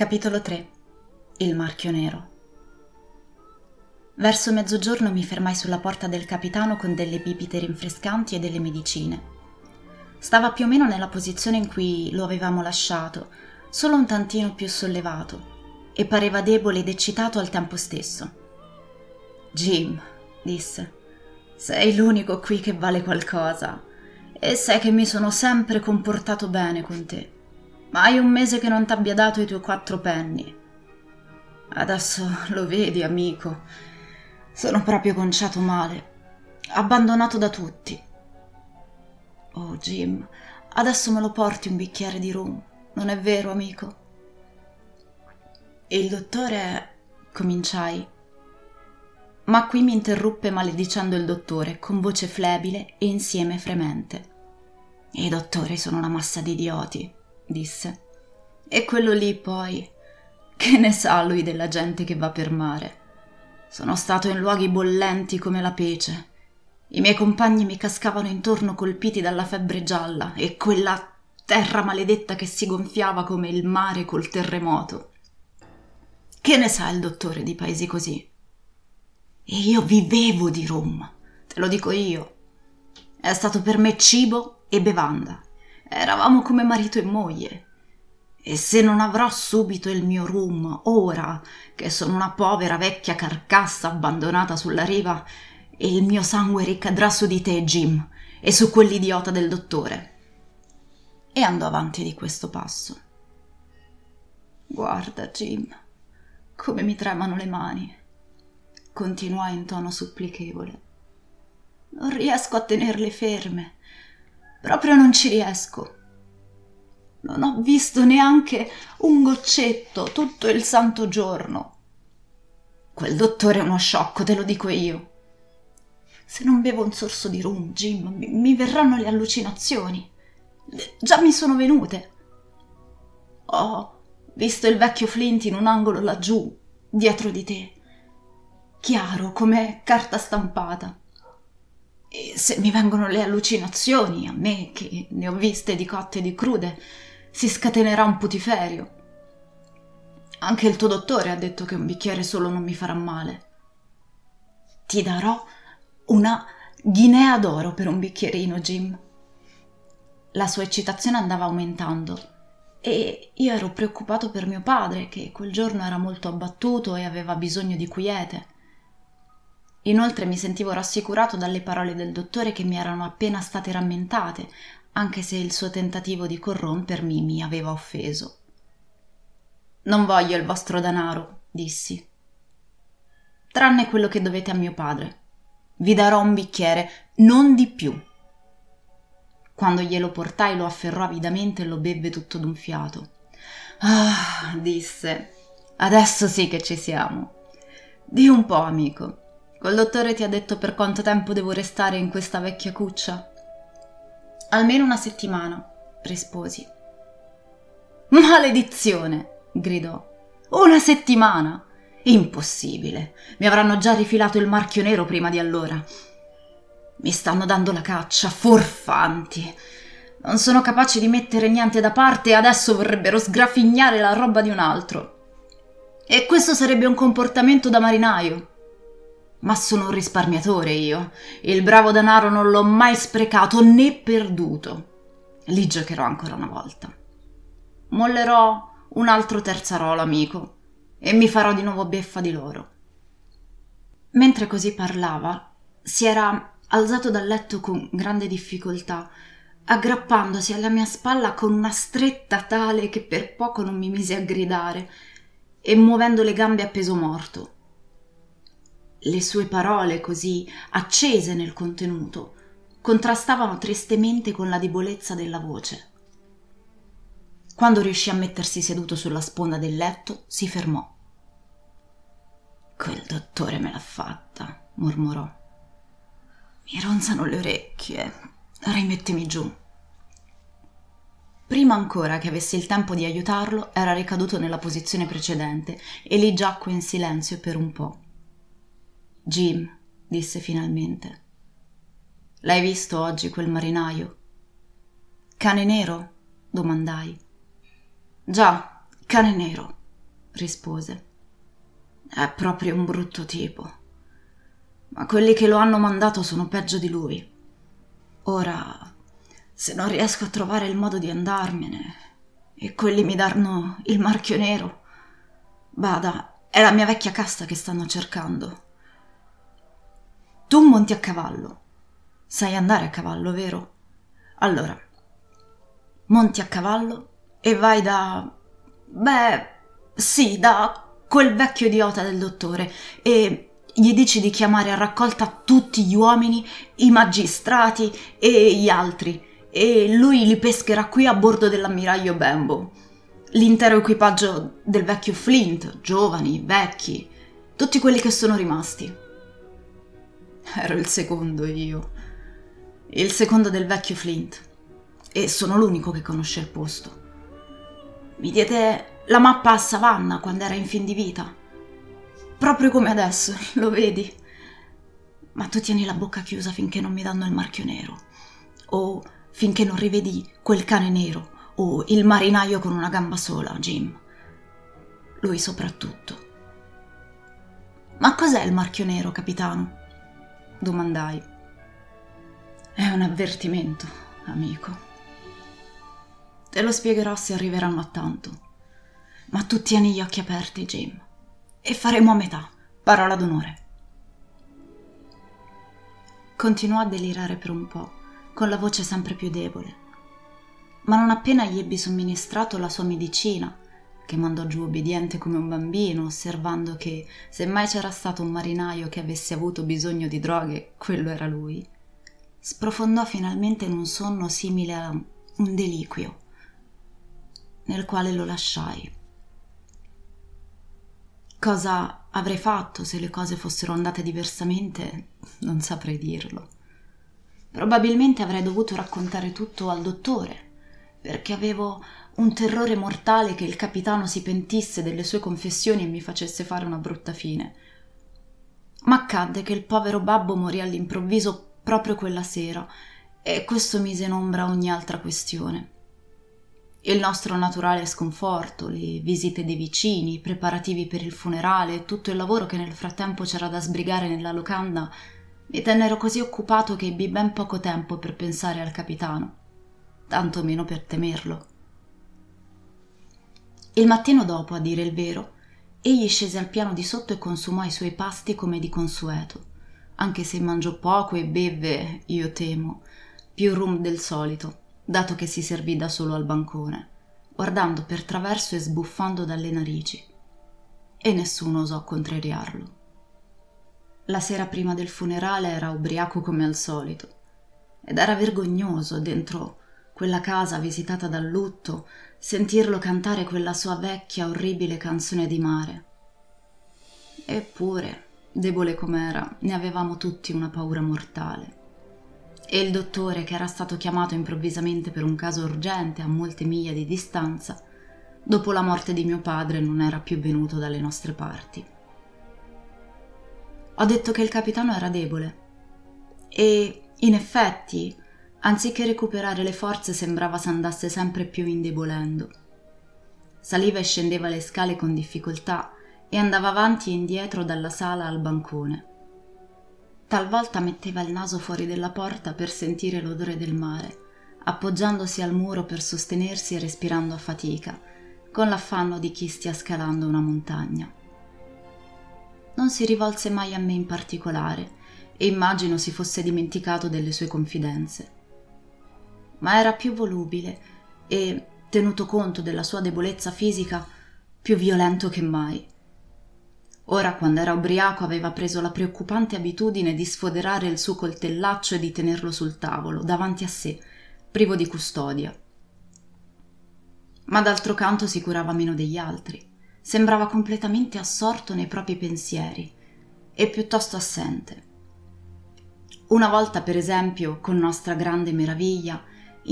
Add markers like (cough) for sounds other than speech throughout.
Capitolo 3 Il marchio nero Verso mezzogiorno mi fermai sulla porta del capitano con delle bibite rinfrescanti e delle medicine. Stava più o meno nella posizione in cui lo avevamo lasciato, solo un tantino più sollevato, e pareva debole ed eccitato al tempo stesso. Jim, disse, sei l'unico qui che vale qualcosa, e sai che mi sono sempre comportato bene con te ma hai un mese che non t'abbia dato i tuoi quattro penny. Adesso lo vedi, amico. Sono proprio conciato male, abbandonato da tutti. Oh, Jim, adesso me lo porti un bicchiere di rum, non è vero, amico? E il dottore. cominciai. Ma qui mi interruppe maledicendo il dottore con voce flebile e insieme fremente. I dottori sono una massa di idioti disse. E quello lì poi. Che ne sa lui della gente che va per mare? Sono stato in luoghi bollenti come la pece. I miei compagni mi cascavano intorno colpiti dalla febbre gialla e quella terra maledetta che si gonfiava come il mare col terremoto. Che ne sa il dottore di paesi così? E io vivevo di rum, te lo dico io. È stato per me cibo e bevanda. Eravamo come marito e moglie. E se non avrò subito il mio rum, ora che sono una povera vecchia carcassa abbandonata sulla riva, il mio sangue ricadrà su di te, Jim, e su quell'idiota del dottore. E andò avanti di questo passo. Guarda, Jim, come mi tremano le mani, continuò in tono supplichevole. Non riesco a tenerle ferme. Proprio non ci riesco. Non ho visto neanche un goccetto tutto il santo giorno. Quel dottore è uno sciocco, te lo dico io. Se non bevo un sorso di rum, Jim, mi, mi verranno le allucinazioni. Già mi sono venute. Ho visto il vecchio Flint in un angolo laggiù, dietro di te. Chiaro come carta stampata. E se mi vengono le allucinazioni, a me che ne ho viste di cotte e di crude, si scatenerà un putiferio. Anche il tuo dottore ha detto che un bicchiere solo non mi farà male. Ti darò una guinea d'oro per un bicchierino, Jim. La sua eccitazione andava aumentando e io ero preoccupato per mio padre, che quel giorno era molto abbattuto e aveva bisogno di quiete. Inoltre mi sentivo rassicurato dalle parole del dottore che mi erano appena state rammentate, anche se il suo tentativo di corrompermi mi aveva offeso. Non voglio il vostro denaro, dissi. Tranne quello che dovete a mio padre. Vi darò un bicchiere, non di più. Quando glielo portai lo afferrò avidamente e lo bevve tutto d'un fiato. Ah, disse, adesso sì che ci siamo. Di un po', amico. Col dottore ti ha detto per quanto tempo devo restare in questa vecchia cuccia? Almeno una settimana, risposi. Maledizione! gridò. Una settimana! Impossibile. Mi avranno già rifilato il marchio nero prima di allora. Mi stanno dando la caccia, forfanti. Non sono capaci di mettere niente da parte e adesso vorrebbero sgrafignare la roba di un altro. E questo sarebbe un comportamento da marinaio. Ma sono un risparmiatore io. Il bravo denaro non l'ho mai sprecato né perduto. Li giocherò ancora una volta. Mollerò un altro terzarolo, amico, e mi farò di nuovo beffa di loro. Mentre così parlava, si era alzato dal letto con grande difficoltà, aggrappandosi alla mia spalla con una stretta tale che per poco non mi mise a gridare, e muovendo le gambe a peso morto le sue parole così accese nel contenuto contrastavano tristemente con la debolezza della voce. Quando riuscì a mettersi seduto sulla sponda del letto, si fermò. Quel dottore me l'ha fatta, mormorò. Mi ronzano le orecchie. Rimettimi giù. Prima ancora che avessi il tempo di aiutarlo, era ricaduto nella posizione precedente e lì giacque in silenzio per un po'. Jim, disse finalmente. L'hai visto oggi quel marinaio? Cane nero? domandai. Già, cane nero, rispose. È proprio un brutto tipo. Ma quelli che lo hanno mandato sono peggio di lui. Ora, se non riesco a trovare il modo di andarmene e quelli mi danno il marchio nero, bada, è la mia vecchia casta che stanno cercando. Tu monti a cavallo. Sai andare a cavallo, vero? Allora, monti a cavallo e vai da... beh, sì, da quel vecchio idiota del dottore e gli dici di chiamare a raccolta tutti gli uomini, i magistrati e gli altri, e lui li pescherà qui a bordo dell'ammiraglio Bembo. L'intero equipaggio del vecchio Flint, giovani, vecchi, tutti quelli che sono rimasti. (laughs) Ero il secondo io, il secondo del vecchio Flint, e sono l'unico che conosce il posto. Mi diede la mappa a Savannah quando era in fin di vita proprio come adesso, (laughs) lo vedi? Ma tu tieni la bocca chiusa finché non mi danno il marchio nero, o finché non rivedi quel cane nero, o il marinaio con una gamba sola, Jim. Lui soprattutto. Ma cos'è il marchio nero, capitano? Domandai. È un avvertimento, amico. Te lo spiegherò se arriveranno a tanto. Ma tu tieni gli occhi aperti, Jim e faremo a metà, parola d'onore. Continuò a delirare per un po', con la voce sempre più debole. Ma non appena gli ebbi somministrato la sua medicina, che mandò giù obbediente come un bambino, osservando che se mai c'era stato un marinaio che avesse avuto bisogno di droghe, quello era lui, sprofondò finalmente in un sonno simile a un deliquio, nel quale lo lasciai Cosa avrei fatto se le cose fossero andate diversamente? Non saprei dirlo. Probabilmente avrei dovuto raccontare tutto al dottore, perché avevo un terrore mortale che il capitano si pentisse delle sue confessioni e mi facesse fare una brutta fine. Ma accadde che il povero babbo morì all'improvviso proprio quella sera, e questo mise in ombra ogni altra questione il nostro naturale sconforto, le visite dei vicini, i preparativi per il funerale e tutto il lavoro che nel frattempo c'era da sbrigare nella locanda mi tennero così occupato che ebbi ben poco tempo per pensare al capitano, tanto meno per temerlo. Il mattino dopo, a dire il vero, egli scese al piano di sotto e consumò i suoi pasti come di consueto, anche se mangiò poco e bevve, io temo, più rum del solito dato che si servì da solo al bancone, guardando per traverso e sbuffando dalle narici. E nessuno osò contrariarlo. La sera prima del funerale era ubriaco come al solito, ed era vergognoso dentro quella casa visitata dal lutto sentirlo cantare quella sua vecchia orribile canzone di mare. Eppure, debole com'era, ne avevamo tutti una paura mortale e il dottore, che era stato chiamato improvvisamente per un caso urgente a molte miglia di distanza, dopo la morte di mio padre non era più venuto dalle nostre parti. Ho detto che il capitano era debole e, in effetti, anziché recuperare le forze sembrava s'andasse sempre più indebolendo. Saliva e scendeva le scale con difficoltà e andava avanti e indietro dalla sala al bancone. Talvolta metteva il naso fuori della porta per sentire l'odore del mare, appoggiandosi al muro per sostenersi e respirando a fatica, con l'affanno di chi stia scalando una montagna. Non si rivolse mai a me in particolare e immagino si fosse dimenticato delle sue confidenze. Ma era più volubile e, tenuto conto della sua debolezza fisica, più violento che mai Ora, quando era ubriaco, aveva preso la preoccupante abitudine di sfoderare il suo coltellaccio e di tenerlo sul tavolo, davanti a sé, privo di custodia. Ma d'altro canto si curava meno degli altri. Sembrava completamente assorto nei propri pensieri e piuttosto assente. Una volta, per esempio, con nostra grande meraviglia,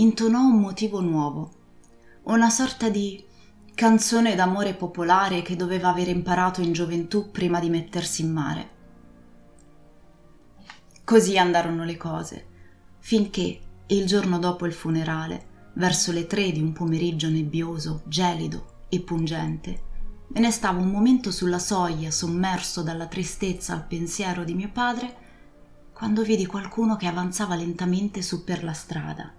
intonò un motivo nuovo, una sorta di canzone d'amore popolare che doveva aver imparato in gioventù prima di mettersi in mare. Così andarono le cose, finché, il giorno dopo il funerale, verso le tre di un pomeriggio nebbioso, gelido e pungente, Me ne stavo un momento sulla soglia, sommerso dalla tristezza al pensiero di mio padre, quando vidi qualcuno che avanzava lentamente su per la strada.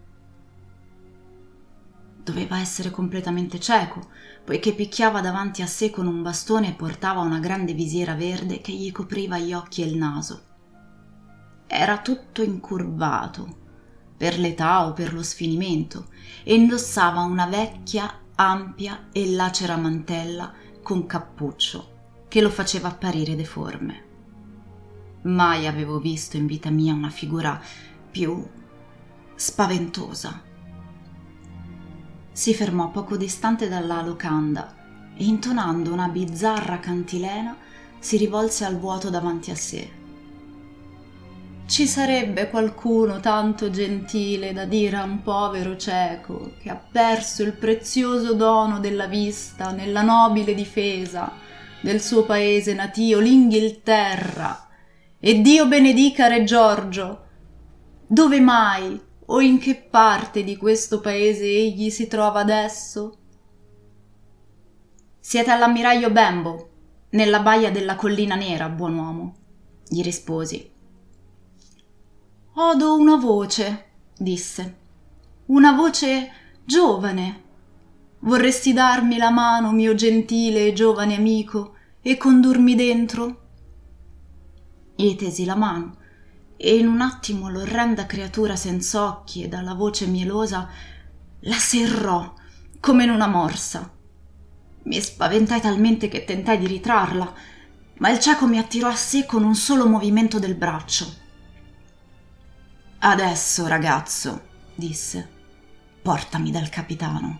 Doveva essere completamente cieco, poiché picchiava davanti a sé con un bastone e portava una grande visiera verde che gli copriva gli occhi e il naso. Era tutto incurvato, per l'età o per lo sfinimento, e indossava una vecchia, ampia e lacera mantella con cappuccio che lo faceva apparire deforme. Mai avevo visto in vita mia una figura più spaventosa. Si fermò poco distante dalla locanda e intonando una bizzarra cantilena si rivolse al vuoto davanti a sé. Ci sarebbe qualcuno tanto gentile da dire a un povero cieco che ha perso il prezioso dono della vista nella nobile difesa del suo paese natio, l'Inghilterra. E Dio benedica Re Giorgio. Dove mai o in che parte di questo paese egli si trova adesso? Siete all'ammiraglio Bembo, nella baia della collina nera, buon uomo, gli risposi Odo una voce, disse. Una voce giovane. Vorresti darmi la mano, mio gentile e giovane amico, e condurmi dentro? Gli tesi la mano e in un attimo l'orrenda creatura senza occhi e dalla voce mielosa la serrò come in una morsa. Mi spaventai talmente che tentai di ritrarla, ma il cieco mi attirò a sé con un solo movimento del braccio. Adesso, ragazzo, disse, portami dal capitano.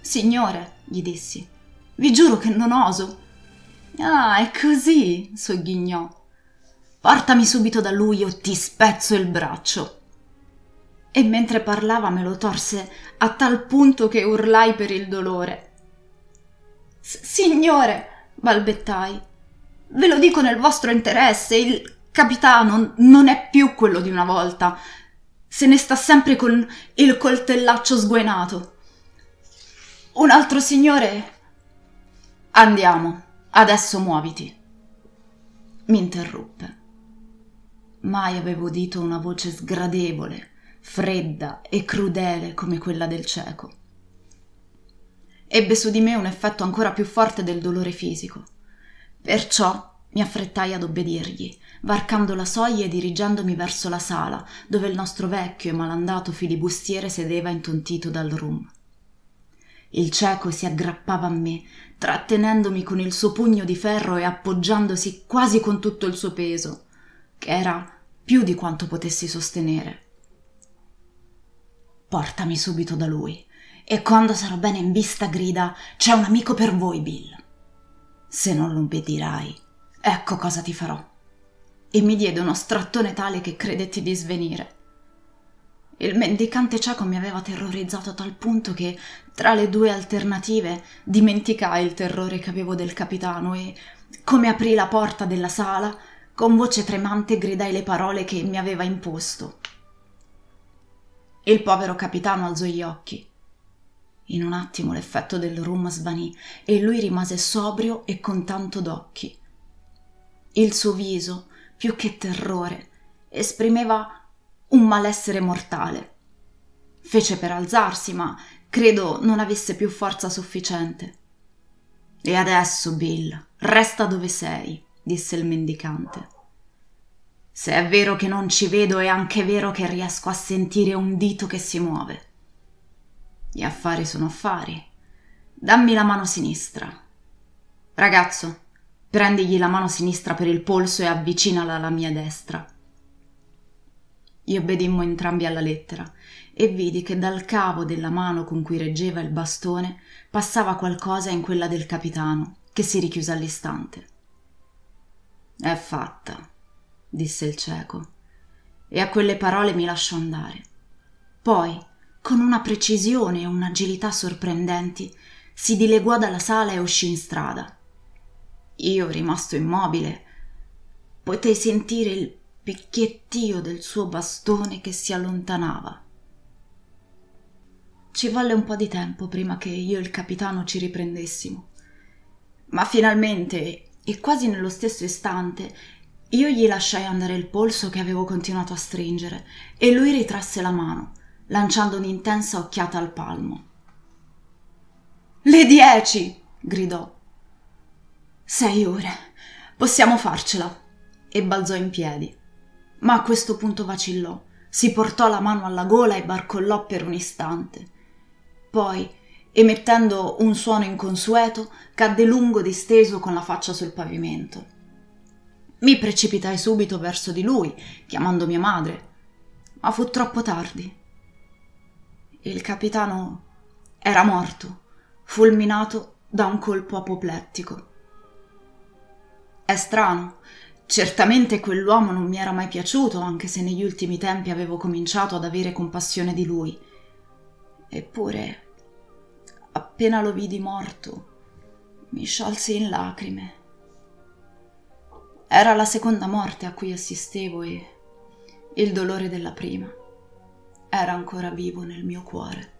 Signore, gli dissi, vi giuro che non oso. Ah, è così, sogghignò. Portami subito da lui o ti spezzo il braccio. E mentre parlava me lo torse a tal punto che urlai per il dolore. Signore, balbettai, ve lo dico nel vostro interesse, il capitano non è più quello di una volta. Se ne sta sempre con il coltellaccio sguainato. Un altro signore. Andiamo, adesso muoviti. Mi interruppe. Mai avevo udito una voce sgradevole, fredda e crudele come quella del cieco. Ebbe su di me un effetto ancora più forte del dolore fisico. Perciò mi affrettai ad obbedirgli, varcando la soglia e dirigendomi verso la sala, dove il nostro vecchio e malandato filibustiere sedeva intontito dal rum. Il cieco si aggrappava a me, trattenendomi con il suo pugno di ferro e appoggiandosi quasi con tutto il suo peso, che era più di quanto potessi sostenere. Portami subito da lui, e quando sarò bene in vista grida c'è un amico per voi, Bill. Se non lo obbedirai, Ecco cosa ti farò. E mi diede uno strattone tale che credetti di svenire. Il mendicante cieco mi aveva terrorizzato a tal punto che, tra le due alternative, dimenticai il terrore che avevo del capitano e, come aprì la porta della sala, con voce tremante gridai le parole che mi aveva imposto. Il povero capitano alzò gli occhi. In un attimo l'effetto del rum svanì e lui rimase sobrio e con tanto d'occhi. Il suo viso, più che terrore, esprimeva un malessere mortale. Fece per alzarsi, ma credo non avesse più forza sufficiente. E adesso, Bill, resta dove sei, disse il mendicante. Se è vero che non ci vedo, è anche vero che riesco a sentire un dito che si muove. Gli affari sono affari. Dammi la mano sinistra. Ragazzo, Prendigli la mano sinistra per il polso e avvicinala alla mia destra. Io obbedimmo entrambi alla lettera e vidi che dal cavo della mano con cui reggeva il bastone passava qualcosa in quella del capitano, che si richiuse all'istante. È fatta, disse il cieco, e a quelle parole mi lasciò andare. Poi, con una precisione e un'agilità sorprendenti, si dileguò dalla sala e uscì in strada. Io, rimasto immobile, potei sentire il picchiettio del suo bastone che si allontanava. Ci volle un po' di tempo prima che io e il capitano ci riprendessimo Ma finalmente, e quasi nello stesso istante, io gli lasciai andare il polso che avevo continuato a stringere e lui ritrasse la mano, lanciando un'intensa occhiata al palmo. Le dieci! gridò. Sei ore. Possiamo farcela. E balzò in piedi. Ma a questo punto vacillò, si portò la mano alla gola e barcollò per un istante. Poi, emettendo un suono inconsueto, cadde lungo disteso con la faccia sul pavimento. Mi precipitai subito verso di lui, chiamando mia madre, ma fu troppo tardi. Il capitano era morto, fulminato da un colpo apoplettico. È strano, certamente quell'uomo non mi era mai piaciuto, anche se negli ultimi tempi avevo cominciato ad avere compassione di lui. Eppure, appena lo vidi morto, mi sciolsi in lacrime. Era la seconda morte a cui assistevo e il dolore della prima era ancora vivo nel mio cuore.